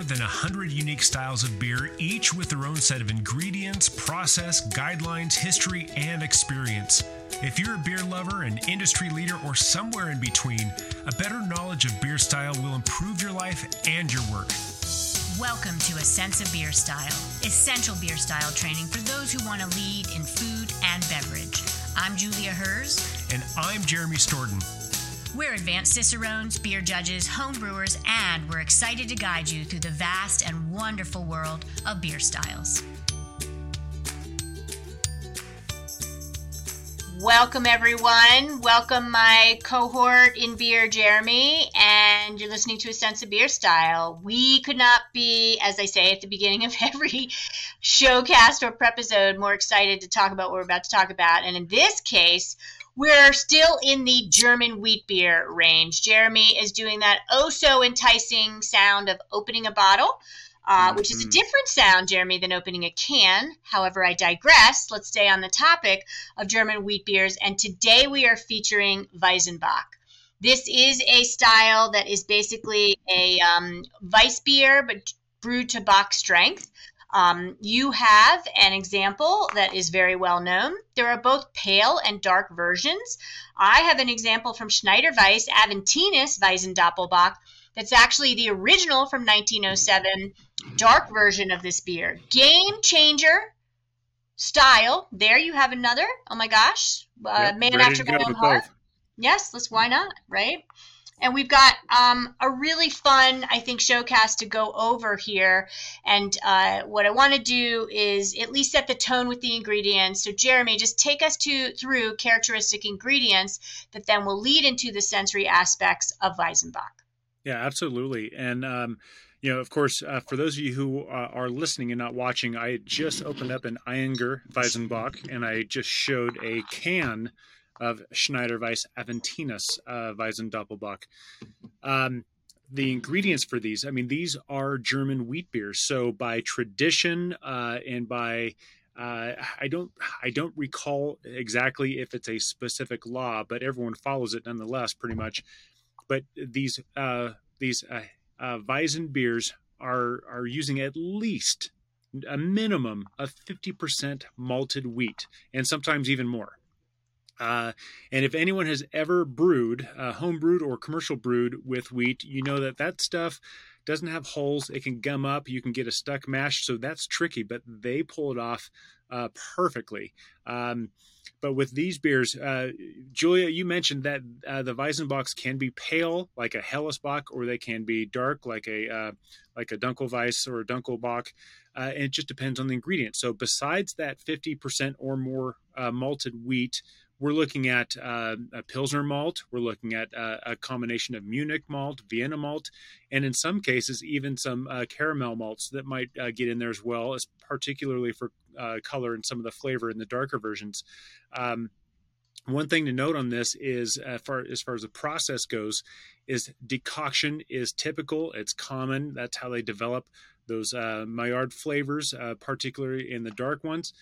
more than 100 unique styles of beer, each with their own set of ingredients, process, guidelines, history, and experience. If you're a beer lover, an industry leader, or somewhere in between, a better knowledge of beer style will improve your life and your work. Welcome to A Sense of Beer Style, essential beer style training for those who want to lead in food and beverage. I'm Julia Herz. And I'm Jeremy Storton. We're advanced cicerones, beer judges, home brewers, and we're excited to guide you through the vast and wonderful world of beer styles. Welcome, everyone. Welcome, my cohort in beer, Jeremy, and you're listening to a sense of beer style. We could not be, as I say at the beginning of every showcast or prep episode, more excited to talk about what we're about to talk about. And in this case, we're still in the German wheat beer range. Jeremy is doing that oh so enticing sound of opening a bottle, uh, which is a mm-hmm. different sound, Jeremy, than opening a can. However, I digress. Let's stay on the topic of German wheat beers. And today we are featuring Weizenbock. This is a style that is basically a um, Weiss beer, but brewed to Bock strength. Um, you have an example that is very well known. There are both pale and dark versions. I have an example from Schneider Weiss, Aventinus Weizendoppelbock, that's actually the original from 1907 dark version of this beer. Game changer style. There you have another. Oh my gosh. Uh, yep, man after my own heart. Yes, let's why not, right? And we've got um, a really fun, I think, showcast to go over here. And uh, what I want to do is at least set the tone with the ingredients. So, Jeremy, just take us to through characteristic ingredients that then will lead into the sensory aspects of Weizenbock. Yeah, absolutely. And um, you know, of course, uh, for those of you who uh, are listening and not watching, I just opened up an Ayinger Weizenbock and I just showed a can of Schneider Weiss Aventinus uh, Weizen Doppelbock. Um, the ingredients for these, I mean, these are German wheat beers. So by tradition uh, and by uh, I don't I don't recall exactly if it's a specific law, but everyone follows it nonetheless, pretty much. But these uh, these uh, uh, Weizen beers are are using at least a minimum of 50% malted wheat and sometimes even more. Uh, and if anyone has ever brewed, uh, home brewed or commercial brewed with wheat, you know that that stuff doesn't have holes. It can gum up. You can get a stuck mash. So that's tricky, but they pull it off uh, perfectly. Um, but with these beers, uh, Julia, you mentioned that uh, the Weizenbocks can be pale like a Hellesbock, or they can be dark like a uh, like a Dunkelweiss or a Dunkelbock. Uh, and it just depends on the ingredient. So besides that 50% or more malted wheat, we're looking at uh, a Pilsner malt. We're looking at uh, a combination of Munich malt, Vienna malt, and in some cases, even some uh, caramel malts that might uh, get in there as well, as particularly for uh, color and some of the flavor in the darker versions. Um, one thing to note on this is, uh, far, as far as the process goes, is decoction is typical. It's common. That's how they develop those Maillard flavors, particularly in the dark ones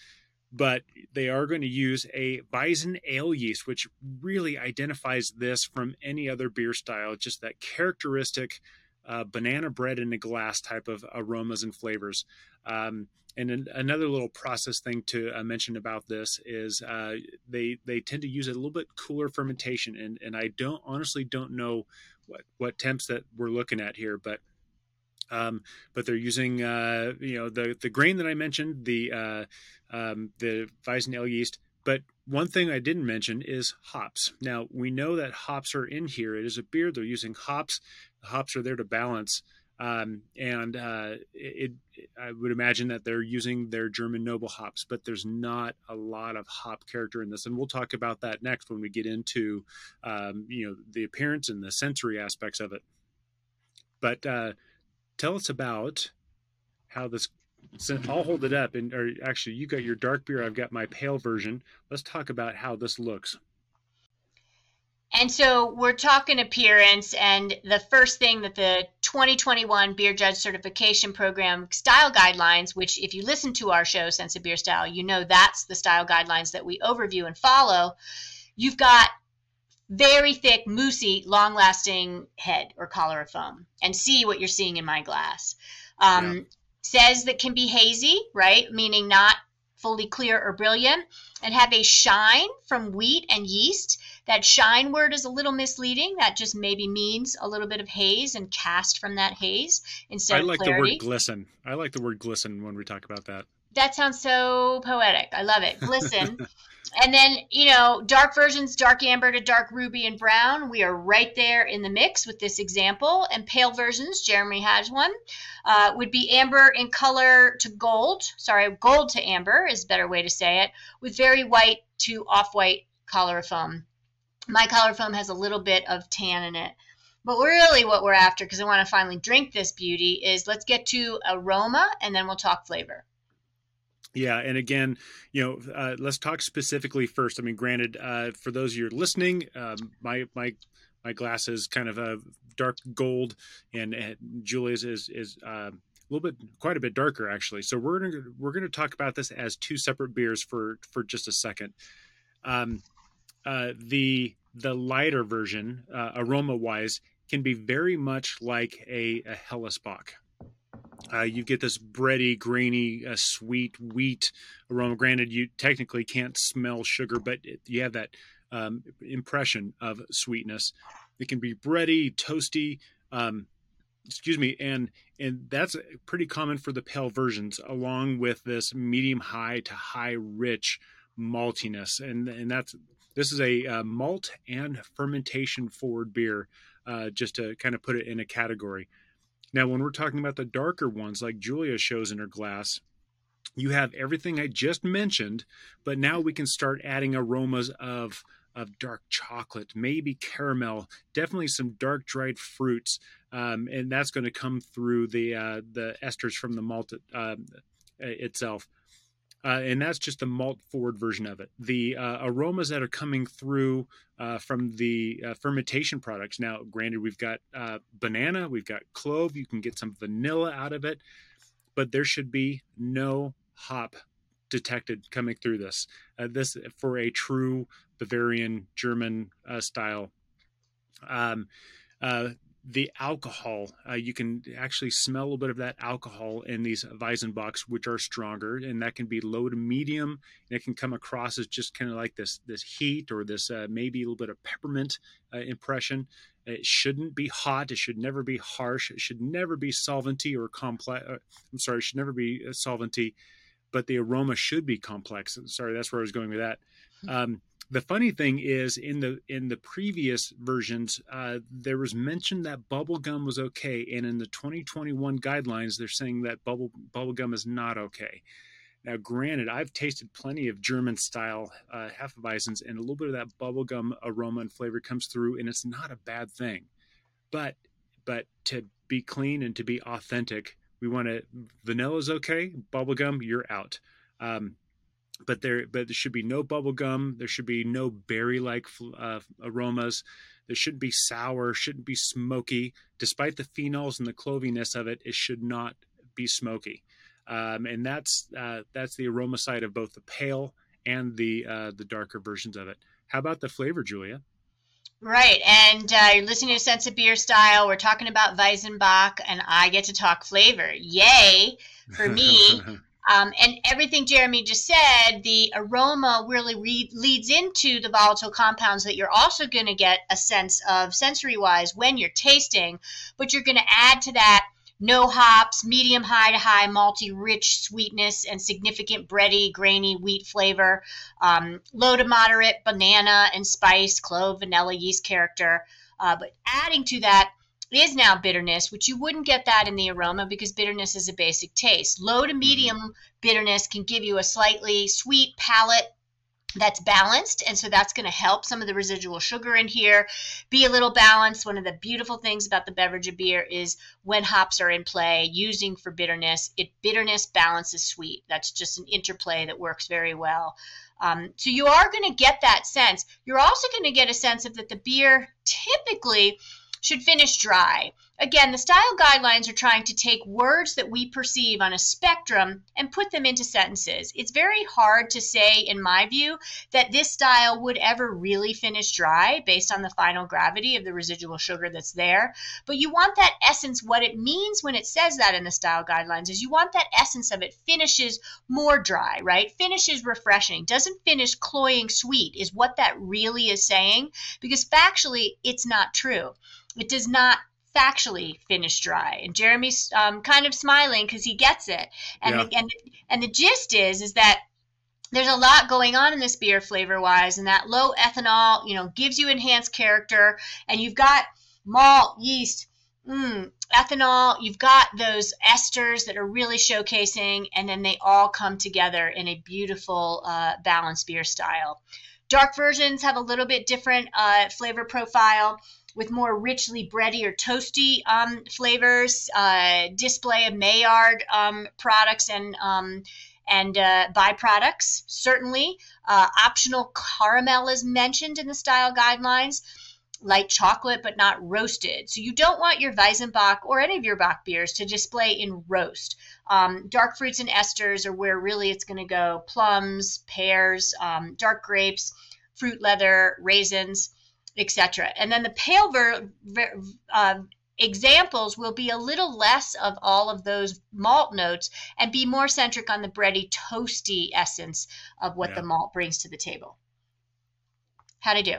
but they are going to use a Weizen ale yeast, which really identifies this from any other beer style. Just that characteristic uh, banana bread in a glass type of aromas and flavors. Um, and an, another little process thing to uh, mention about this is uh, they they tend to use a little bit cooler fermentation, and and I don't honestly don't know what what temps that we're looking at here, but um, but they're using uh, you know the the grain that I mentioned, the uh, um, the Weizen ale yeast. But one thing I didn't mention is hops. Now we know that hops are in here. It is a beer. They're using hops. The hops are there to balance. Um, and uh, it, it, I would imagine that they're using their German noble hops, but there's not a lot of hop character in this, and we'll talk about that next when we get into um, you know the appearance and the sensory aspects of it. But uh, tell us about how this I'll hold it up and or actually you got your dark beer, I've got my pale version. Let's talk about how this looks. And so we're talking appearance, and the first thing that the 2021 Beer Judge Certification Program style guidelines, which if you listen to our show, Sense of Beer Style, you know that's the style guidelines that we overview and follow. You've got very thick, moussey, long lasting head or collar of foam and see what you're seeing in my glass. Um, yeah. Says that can be hazy, right? Meaning not fully clear or brilliant, and have a shine from wheat and yeast. That shine word is a little misleading. That just maybe means a little bit of haze and cast from that haze instead I like the word glisten. I like the word glisten when we talk about that. That sounds so poetic. I love it. Glisten. and then, you know, dark versions, dark amber to dark ruby and brown, we are right there in the mix with this example. And pale versions, Jeremy has one, uh, would be amber in color to gold. Sorry, gold to amber is a better way to say it, with very white to off white color foam. My color foam has a little bit of tan in it. But really, what we're after, because I want to finally drink this beauty, is let's get to aroma and then we'll talk flavor. Yeah, and again, you know, uh, let's talk specifically first. I mean, granted, uh, for those of you listening, um, my my my glass is kind of a dark gold, and, and Julia's is is uh, a little bit, quite a bit darker actually. So we're gonna we're gonna talk about this as two separate beers for for just a second. Um, uh, the the lighter version, uh, aroma wise, can be very much like a, a Hellesbock. Uh, you get this bready, grainy, uh, sweet wheat aroma. Granted, you technically can't smell sugar, but it, you have that um, impression of sweetness. It can be bready, toasty. Um, excuse me, and and that's pretty common for the pale versions, along with this medium high to high rich maltiness, and and that's this is a uh, malt and fermentation forward beer. Uh, just to kind of put it in a category. Now, when we're talking about the darker ones, like Julia shows in her glass, you have everything I just mentioned, but now we can start adding aromas of of dark chocolate, maybe caramel, definitely some dark dried fruits, um, and that's going to come through the uh, the esters from the malt uh, itself. Uh, and that's just the malt forward version of it. The uh, aromas that are coming through uh, from the uh, fermentation products. Now, granted, we've got uh, banana, we've got clove, you can get some vanilla out of it, but there should be no hop detected coming through this. Uh, this for a true Bavarian German style. Um, the alcohol. Uh, you can actually smell a little bit of that alcohol in these Weizenbocks, which are stronger, and that can be low to medium. And it can come across as just kind of like this this heat or this uh, maybe a little bit of peppermint uh, impression. It shouldn't be hot. It should never be harsh. It should never be solventy or complex. Uh, I'm sorry, it should never be uh, solventy, but the aroma should be complex. Sorry, that's where I was going with that. Hmm. Um, the funny thing is, in the in the previous versions, uh, there was mention that bubble gum was okay, and in the 2021 guidelines, they're saying that bubble bubble gum is not okay. Now, granted, I've tasted plenty of German style uh, Hefeweizens, and a little bit of that bubblegum aroma and flavor comes through, and it's not a bad thing. But but to be clean and to be authentic, we want to vanilla's okay, bubblegum, you're out. Um, but there but there should be no bubble gum there should be no berry like uh, aromas there shouldn't be sour shouldn't be smoky despite the phenols and the cloviness of it it should not be smoky um, and that's uh, that's the aroma side of both the pale and the uh, the darker versions of it how about the flavor julia Right, and uh, you're listening to Sense of Beer Style. We're talking about Weizenbock, and I get to talk flavor. Yay for me! Um, and everything Jeremy just said, the aroma really re- leads into the volatile compounds that you're also going to get a sense of sensory wise when you're tasting, but you're going to add to that no hops, medium high to high, malty, rich sweetness, and significant bready, grainy wheat flavor, um, low to moderate banana and spice, clove, vanilla, yeast character. Uh, but adding to that, is now bitterness, which you wouldn't get that in the aroma because bitterness is a basic taste. Low to mm-hmm. medium bitterness can give you a slightly sweet palate that's balanced and so that's going to help some of the residual sugar in here be a little balanced one of the beautiful things about the beverage of beer is when hops are in play using for bitterness it bitterness balances sweet that's just an interplay that works very well um, so you are going to get that sense you're also going to get a sense of that the beer typically should finish dry. Again, the style guidelines are trying to take words that we perceive on a spectrum and put them into sentences. It's very hard to say, in my view, that this style would ever really finish dry based on the final gravity of the residual sugar that's there. But you want that essence, what it means when it says that in the style guidelines is you want that essence of it finishes more dry, right? Finishes refreshing, doesn't finish cloying sweet, is what that really is saying, because factually, it's not true. It does not factually finished dry. And Jeremy's um, kind of smiling because he gets it. And, yeah. the, and, and the gist is, is that there's a lot going on in this beer flavor wise and that low ethanol you know gives you enhanced character and you've got malt yeast mm, ethanol you've got those esters that are really showcasing and then they all come together in a beautiful uh, balanced beer style dark versions have a little bit different uh, flavor profile with more richly bready or toasty um, flavors, uh, display of Maillard um, products and um, and uh, byproducts. Certainly, uh, optional caramel is mentioned in the style guidelines. Light chocolate, but not roasted. So you don't want your Weizenbock or any of your Bock beers to display in roast. Um, dark fruits and esters are where really it's going to go. Plums, pears, um, dark grapes, fruit leather, raisins etc. And then the pale ver, ver uh, examples will be a little less of all of those malt notes and be more centric on the bready, toasty essence of what yeah. the malt brings to the table. How'd I do?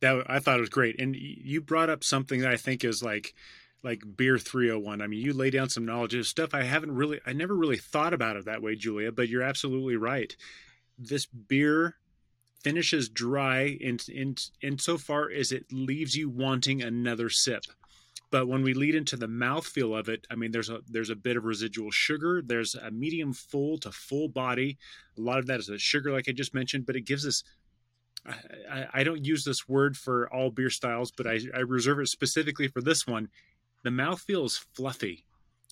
That I thought it was great, and you brought up something that I think is like like beer 301 i mean you lay down some knowledge of stuff i haven't really i never really thought about it that way julia but you're absolutely right this beer finishes dry in in insofar as it leaves you wanting another sip. But when we lead into the mouthfeel of it, I mean, there's a there's a bit of residual sugar. There's a medium full to full body. A lot of that is a sugar, like I just mentioned, but it gives us. I, I don't use this word for all beer styles, but I, I reserve it specifically for this one. The mouthfeel is fluffy.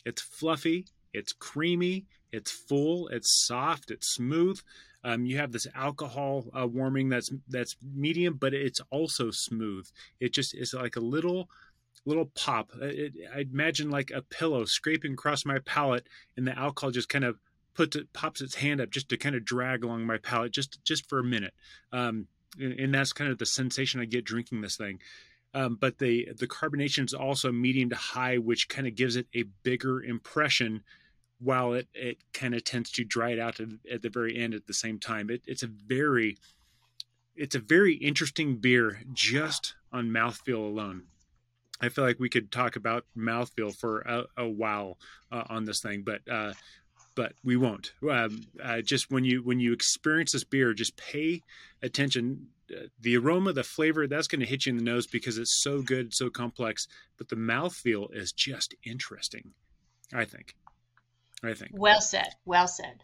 It's fluffy. It's creamy. It's full. It's soft. It's smooth. Um, you have this alcohol uh, warming that's that's medium, but it's also smooth. It just is like a little little pop. It, I imagine like a pillow scraping across my palate, and the alcohol just kind of puts it pops its hand up just to kind of drag along my palate just just for a minute. Um, and, and, that's kind of the sensation I get drinking this thing. Um, but the the carbonation is also medium to high, which kind of gives it a bigger impression while it, it kind of tends to dry it out at the very end at the same time. It, it's a very it's a very interesting beer just on mouthfeel alone. I feel like we could talk about mouthfeel for a, a while uh, on this thing, but uh, but we won't. Um, uh, just when you when you experience this beer, just pay attention. Uh, the aroma, the flavor, that's going to hit you in the nose because it's so good, so complex. But the mouthfeel is just interesting. I think. I think. Well said. Well said.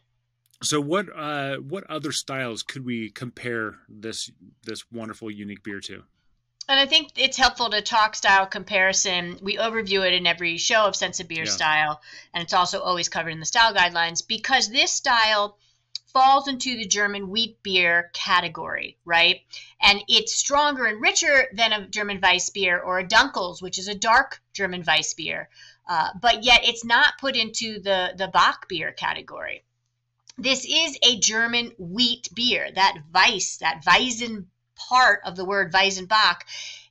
So what uh, what other styles could we compare this this wonderful unique beer to? And I think it's helpful to talk style comparison. We overview it in every show of Sense of Beer yeah. style, and it's also always covered in the style guidelines because this style falls into the German wheat beer category, right? And it's stronger and richer than a German Weiss beer or a Dunkels, which is a dark German Weiss beer. Uh, but yet it's not put into the, the Bock beer category. This is a German wheat beer. That Weiss, that Weizen part of the word Weizenbock,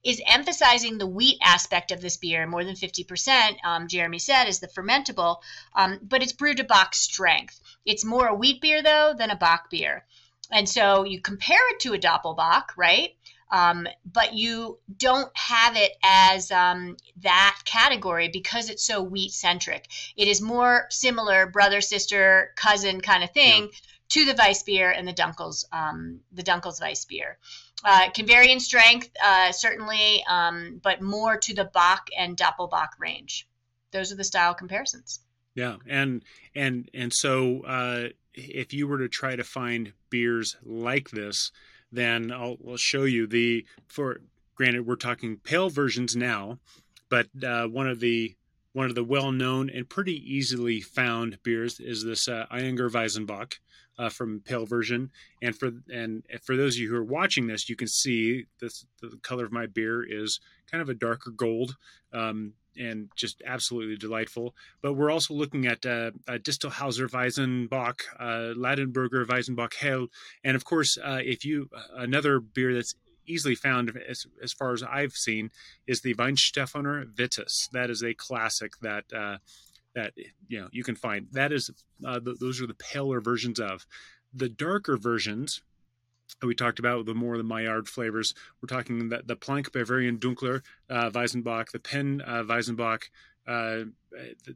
is emphasizing the wheat aspect of this beer. More than 50%, um, Jeremy said, is the fermentable, um, but it's brewed to Bock strength. It's more a wheat beer, though, than a Bock beer. And so you compare it to a Doppelbock, right? Um, but you don't have it as um, that category because it's so wheat centric. It is more similar brother, sister, cousin kind of thing yeah. to the Weiss beer and the Dunkels, um, the Dunkels Weiss beer. Uh, can vary in strength, uh, certainly, um, but more to the Bock and Doppelbock range. Those are the style comparisons. Yeah, and and and so uh, if you were to try to find beers like this, then I'll, I'll show you the for granted we're talking pale versions now, but uh, one of the one of the well-known and pretty easily found beers is this uh, Ayinger Weizenbock uh, from pale version. And for and for those of you who are watching this, you can see this, the color of my beer is kind of a darker gold. Um, and just absolutely delightful. But we're also looking at uh, uh, Distelhauser Weizenbock, uh, Ladenburger Weizenbock Hell, and of course, uh, if you another beer that's easily found as, as far as I've seen is the Weihenstephaner Vitus. That is a classic that uh, that you know you can find. That is uh, those are the paler versions of the darker versions we talked about the more the Maillard flavors. We're talking the, the Plank Bavarian Dunkler uh, Weizenbock, the Penn uh, Weizenbock. Uh,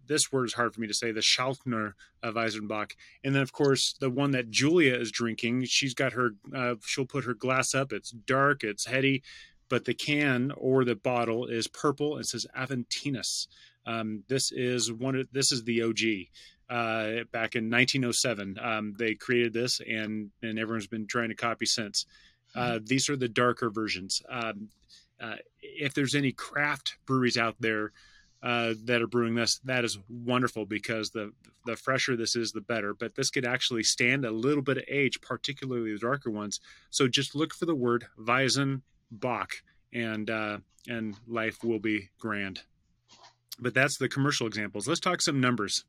this word is hard for me to say. The Schalkner uh, Weizenbock, and then of course the one that Julia is drinking. She's got her. Uh, she'll put her glass up. It's dark. It's heady, but the can or the bottle is purple. and says Aventinus. Um, this is one. Of, this is the OG uh, back in 1907. Um, they created this, and and everyone's been trying to copy since. Uh, mm-hmm. these are the darker versions. Um, uh, if there's any craft breweries out there uh, that are brewing this, that is wonderful because the the fresher this is, the better. But this could actually stand a little bit of age, particularly the darker ones. So just look for the word Weizen Bock, and uh, and life will be grand. But that's the commercial examples. Let's talk some numbers.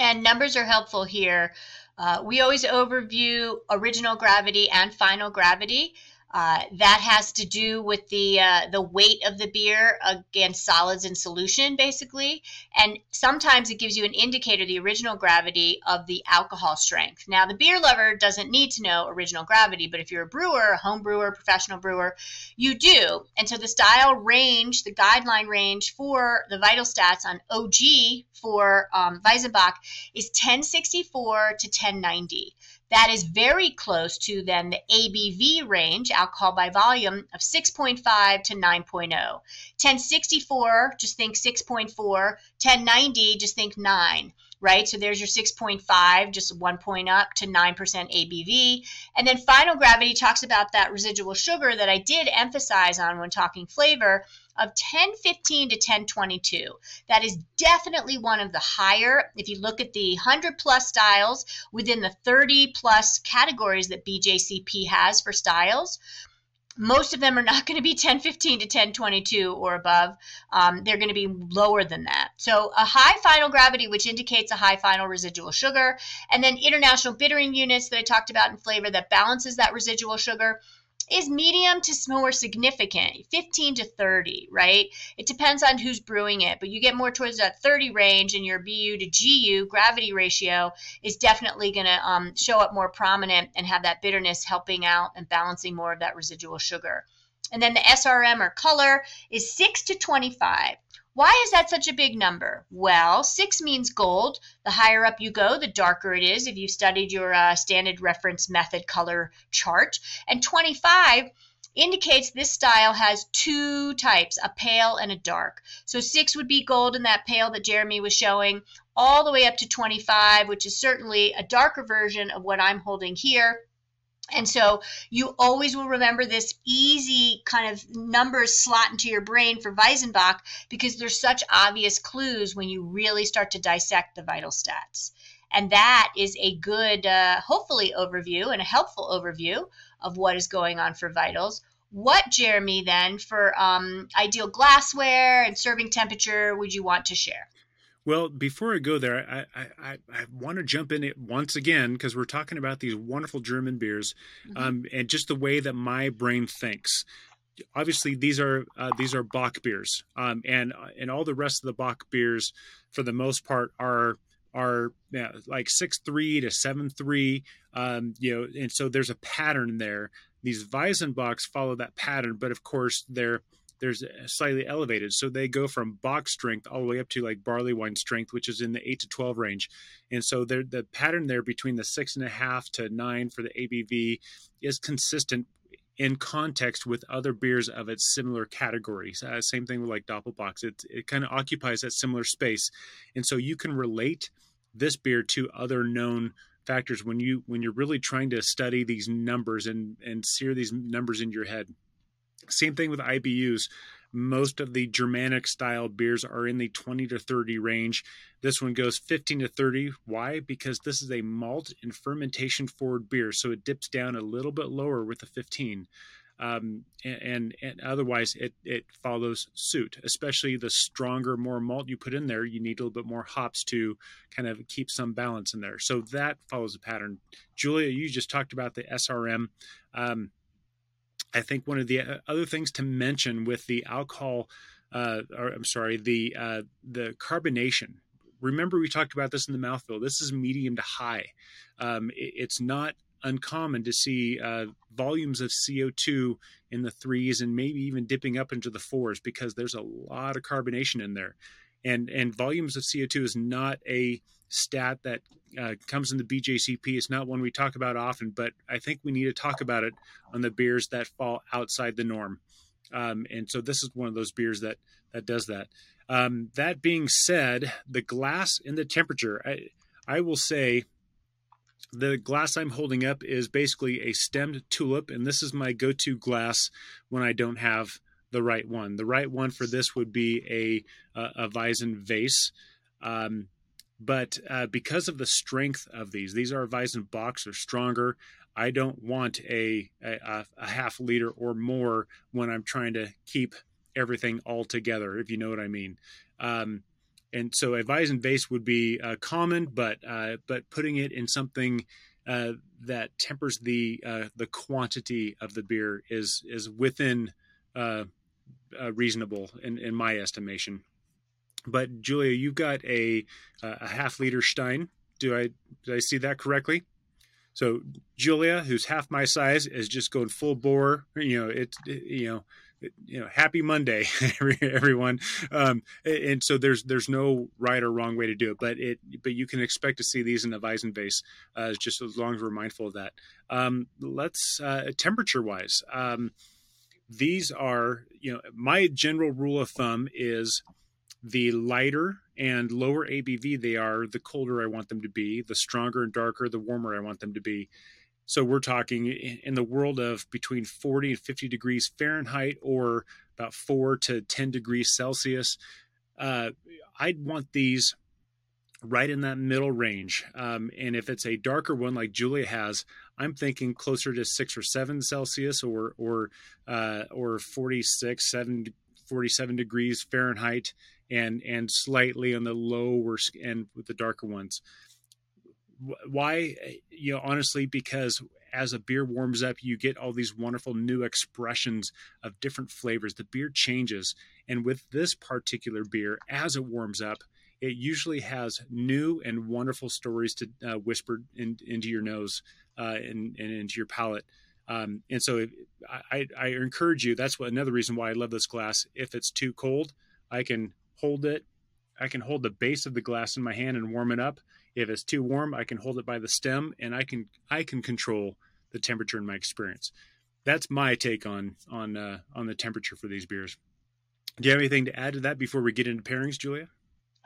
And numbers are helpful here. Uh, we always overview original gravity and final gravity. Uh, that has to do with the uh, the weight of the beer against solids in solution, basically, and sometimes it gives you an indicator, the original gravity of the alcohol strength. Now, the beer lover doesn't need to know original gravity, but if you're a brewer, a home brewer, professional brewer, you do. And so the style range, the guideline range for the vital stats on OG for um, Weizenbock is 1064 to 1090. That is very close to then the ABV range, alcohol by volume, of 6.5 to 9.0. 1064, just think 6.4. 1090, just think 9 right? So there's your 6.5, just one point up to 9% ABV. And then final gravity talks about that residual sugar that I did emphasize on when talking flavor of 1015 to 1022. That is definitely one of the higher. If you look at the 100 plus styles within the 30 plus categories that BJCP has for styles, most of them are not going to be 1015 to 1022 or above. Um, they're going to be lower than that. So a high final gravity, which indicates a high final residual sugar, and then international bittering units that I talked about in flavor that balances that residual sugar is medium to more significant, 15 to 30, right? It depends on who's brewing it, but you get more towards that 30 range, and your BU to GU gravity ratio is definitely going to um, show up more prominent and have that bitterness helping out and balancing more of that residual sugar. And then the SRM or color is 6 to 25. Why is that such a big number? Well, six means gold. The higher up you go, the darker it is if you've studied your uh, standard reference method color chart. And 25 indicates this style has two types, a pale and a dark. So six would be gold in that pale that Jeremy was showing, all the way up to 25, which is certainly a darker version of what I'm holding here. And so you always will remember this easy kind of numbers slot into your brain for Weizenbock because there's such obvious clues when you really start to dissect the vital stats. And that is a good, uh, hopefully, overview and a helpful overview of what is going on for vitals. What, Jeremy, then, for um, ideal glassware and serving temperature would you want to share? Well, before I go there, I I, I want to jump in it once again because we're talking about these wonderful German beers, mm-hmm. um, and just the way that my brain thinks. Obviously, these are uh, these are Bock beers, um, and and all the rest of the Bock beers, for the most part, are are yeah, like six three to seven three. Um, you know, and so there's a pattern there. These Weizenbocks follow that pattern, but of course they're there's slightly elevated. So they go from Bock strength all the way up to like barley wine strength, which is in the eight to twelve range. And so the pattern there between the six and a half to nine for the ABV is consistent in context with other beers of its similar categories. Uh, same thing with like Doppelbocks. It it kind of occupies that similar space, and so you can relate this beer to other known factors when you when you're really trying to study these numbers and and sear these numbers in your head. Same thing with IBUs. Most of the Germanic style beers are in the 20 to 30 range. This one goes 15 to 30. Why? Because this is a malt and fermentation forward beer, so it dips down a little bit lower with the 15. Um, and, and, and otherwise it it follows suit. Especially the stronger, more malt you put in there, you need a little bit more hops to kind of keep some balance in there. So that follows a pattern. Julia, you just talked about the SRM. Um, I think one of the uh, other things to mention with the alcohol, uh, or I'm sorry, the uh, the carbonation. Remember, we talked about this in the mouthfeel. This is medium to high. Um, it, it's not uncommon to see uh, volumes of CO2 in the threes and maybe even dipping up into the fours because there's a lot of carbonation in there. And and volumes of CO2 is not a stat that uh, comes in the BJCP. It's not one we talk about often, but I think we need to talk about it on the beers that fall outside the norm. Um, and so this is one of those beers that that does that. Um, that being said, the glass and the temperature, I, I will say the glass I'm holding up is basically a stemmed tulip, and this is my go to glass when I don't have the right one. The right one for this would be a, a, a Weizen vase. Um, but uh, because of the strength of these, these are Weizen Bocks, they're stronger. I don't want a, a, a half liter or more when I'm trying to keep everything all together, if you know what I mean. Um, and so a Weizen vase would be uh, common, but uh, but putting it in something uh, that tempers the uh, the quantity of the beer is is within uh, uh, reasonable in, in my estimation. But Julia, you've got a a half liter Stein. Do I did I see that correctly? So Julia, who's half my size, is just going full bore. You know, it's it, you know you know happy monday everyone um, and so there's there's no right or wrong way to do it but it but you can expect to see these in the Weizen vase uh, just as long as we're mindful of that um, let's uh, temperature wise um, these are you know my general rule of thumb is the lighter and lower abv they are the colder i want them to be the stronger and darker the warmer i want them to be so we're talking in the world of between 40 and 50 degrees Fahrenheit or about 4 to 10 degrees Celsius. Uh, I'd want these right in that middle range. Um, and if it's a darker one like Julia has, I'm thinking closer to 6 or 7 Celsius or or uh, or 46, 7, 47 degrees Fahrenheit and and slightly on the lower end with the darker ones. Why you know honestly because as a beer warms up you get all these wonderful new expressions of different flavors. The beer changes and with this particular beer as it warms up it usually has new and wonderful stories to uh, whisper in, into your nose uh, and, and, into your palate. Um, and so I, I encourage you that's what another reason why i love this glass. If it's too cold i can hold it i can hold the base of the glass in my hand and warm it up if it's too warm, I can hold it by the stem and I can I can control the temperature in my experience. That's my take on on uh, on the temperature for these beers. Do you have anything to add to that before we get into pairings, Julia?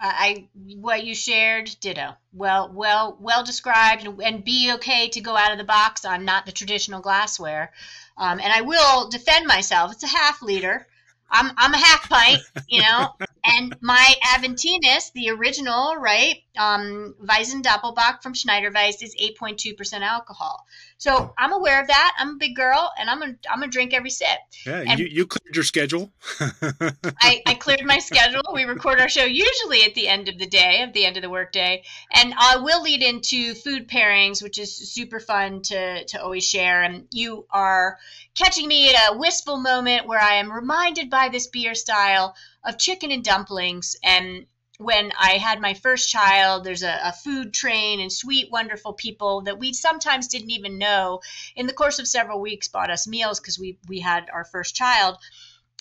I what you shared, ditto. Well, well, well described, and be okay to go out of the box on not the traditional glassware. Um, and I will defend myself. It's a half liter. I'm I'm a half pint, you know, and my Aventinus, the original, right, um, Weizen Doppelbock from Schneider Weiss is 8.2% alcohol. So I'm aware of that. I'm a big girl, and I'm gonna I'm gonna drink every sip. Yeah, and you, you cleared your schedule. I, I cleared my schedule. We record our show usually at the end of the day, at the end of the workday, and I will lead into food pairings, which is super fun to to always share. And you are catching me at a wistful moment where I am reminded by this beer style of chicken and dumplings and when I had my first child, there's a, a, food train and sweet, wonderful people that we sometimes didn't even know in the course of several weeks bought us meals because we, we had our first child.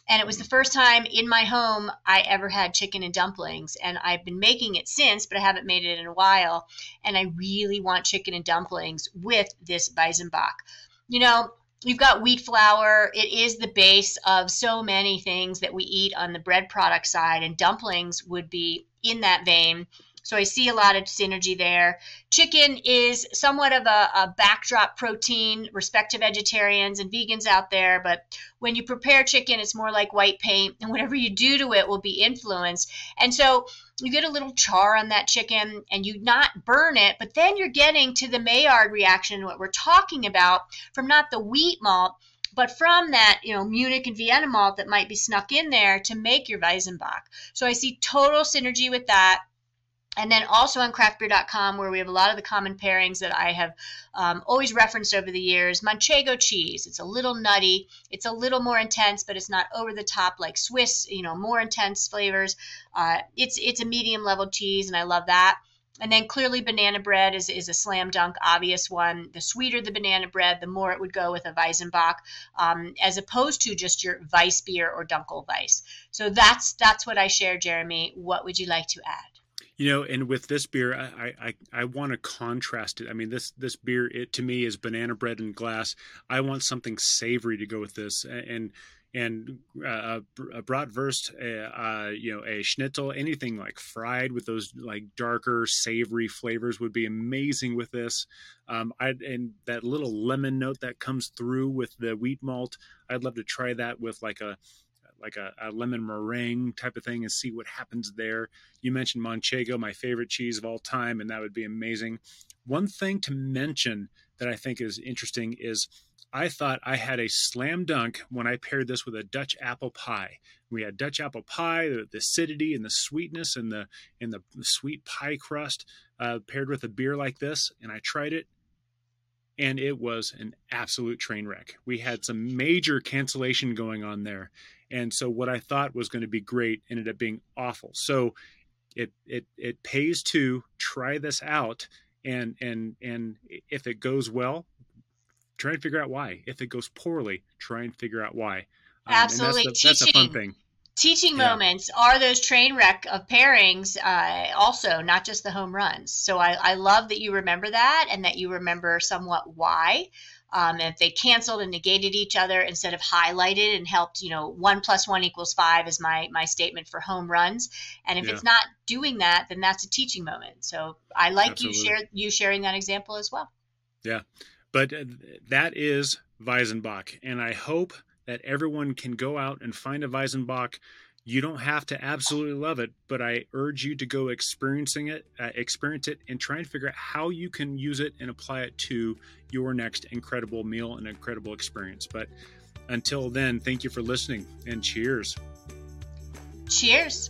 And it was the first time in my home I ever had chicken and dumplings. And I've been making it since, but I haven't made it in a while. And I really want chicken and dumplings with this Weizenbock. You know, you've got wheat flour. It is the base of so many things that we eat on the bread product side, and dumplings would be in that vein. So I see a lot of synergy there. Chicken is somewhat of a, a, backdrop protein, respect to vegetarians and vegans out there. But when you prepare chicken, it's more like white paint, and whatever you do to it will be influenced. And so you get a little char on that chicken and you not burn it, but then you're getting to the Maillard reaction, what we're talking about from not the wheat malt, but from that, you know, Munich and Vienna malt that might be snuck in there to make your Weizenbock. So I see total synergy with that. And then also on craftbeer.com, where we have a lot of the common pairings that I have um, always referenced over the years. Manchego cheese. It's a little nutty. It's a little more intense, but it's not over the top like Swiss, you know, more intense flavors. Uh, it's, it's a medium level cheese, and I love that. And then clearly banana bread is, is a slam dunk, obvious one. The sweeter the banana bread, the more it would go with a Weizenbock, um, as opposed to just your Weiss beer or Dunkel Weiss. So that's that's what I share, Jeremy. What would you like to add? You know, and with this beer, I I, I want to contrast it. I mean, this this beer, it to me is banana bread in glass. I want something savory to go with this, and and uh, a bratwurst, uh, uh, you know, a schnitzel, anything like fried with those like darker, savory flavors would be amazing with this. Um, I and that little lemon note that comes through with the wheat malt, I'd love to try that with like a like a, a lemon meringue type of thing and see what happens there. You mentioned Manchego, my favorite cheese of all time, and that would be amazing. One thing to mention that I think is interesting is I thought I had a slam dunk when I paired this with a Dutch apple pie. We had Dutch apple pie, the, the acidity and the sweetness and the and the, sweet pie crust uh, paired with a beer like this, and I tried it, and it was an absolute train wreck. We had some major cancellation going on there, and so what I thought was going to be great ended up being awful. So it it it pays to try this out and and and if it goes well try and figure out why. If it goes poorly, try and figure out why. Um, Absolutely, that's, the, that's, a fun thing. Teaching yeah. moments are those train wreck of pairings, uh, also not just the home runs. So I, I love that you remember that and that you remember somewhat why. Um, if they canceled and negated each other instead of highlighted and helped, you know, one plus one equals five is my my statement for home runs. And if yeah. it's not doing that, then that's a teaching moment. So I like Absolutely. you share you sharing that example as well. Yeah. But uh, that is Weizenbock And I hope that everyone can go out and find a Weizenbock. You don't have to absolutely love it, but I urge you to go experiencing it, uh, experience it, and try and figure out how you can use it and apply it to your next incredible meal and incredible experience. But until then, thank you for listening and cheers. Cheers.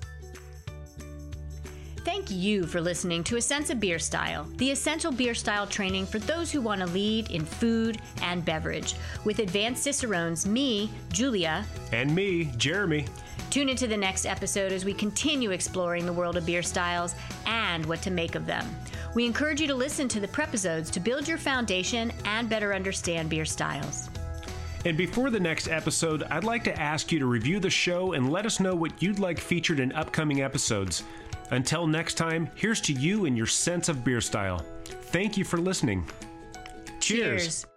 Thank you for listening to A Sense of Beer Style, the essential beer style training for those who want to lead in food and beverage. With advanced Cicerones, me, Julia, and me, Jeremy. Tune into the next episode as we continue exploring the world of beer styles and what to make of them. We encourage you to listen to the prepisodes to build your foundation and better understand beer styles. And before the next episode, I'd like to ask you to review the show and let us know what you'd like featured in upcoming episodes. Until next time, here's to you and your sense of beer style. Thank you for listening. Cheers. Cheers.